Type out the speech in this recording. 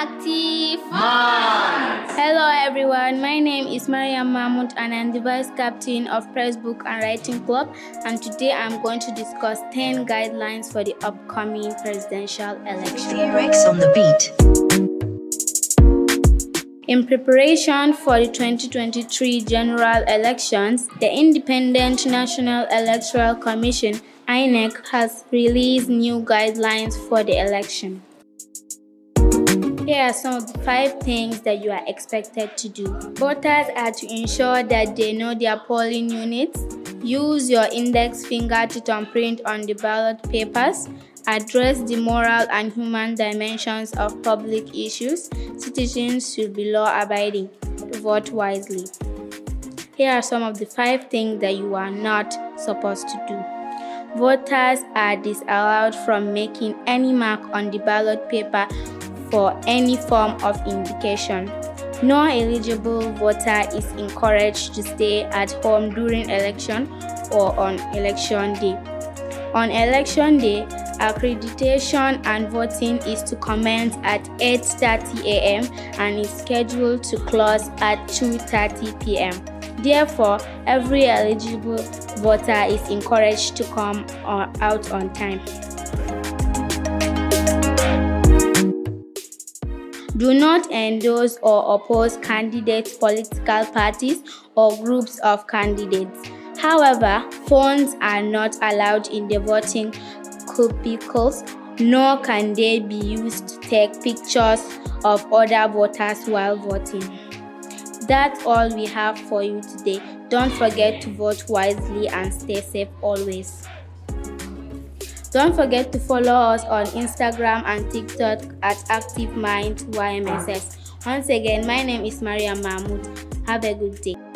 Active Minds. Hello everyone, my name is Mariam Mahmoud and I'm the vice captain of Press Book and Writing Club and today I'm going to discuss 10 guidelines for the upcoming presidential election. Lyrics on the beat. In preparation for the 2023 general elections, the Independent National Electoral Commission INEC has released new guidelines for the election. Here are some of the five things that you are expected to do. Voters are to ensure that they know their polling units, use your index finger to thumbprint on the ballot papers, address the moral and human dimensions of public issues. Citizens should be law abiding. Vote wisely. Here are some of the five things that you are not supposed to do. Voters are disallowed from making any mark on the ballot paper for any form of indication. No eligible voter is encouraged to stay at home during election or on election day. On election day, accreditation and voting is to commence at 8:30 a.m. and is scheduled to close at 2:30 p.m. Therefore, every eligible voter is encouraged to come out on time. Do not endorse or oppose candidates, political parties, or groups of candidates. However, phones are not allowed in the voting cubicles, nor can they be used to take pictures of other voters while voting. That's all we have for you today. Don't forget to vote wisely and stay safe always. Don't forget to follow us on Instagram and TikTok at ActiveMindYMSS. Once again, my name is Maria Mahmoud. Have a good day.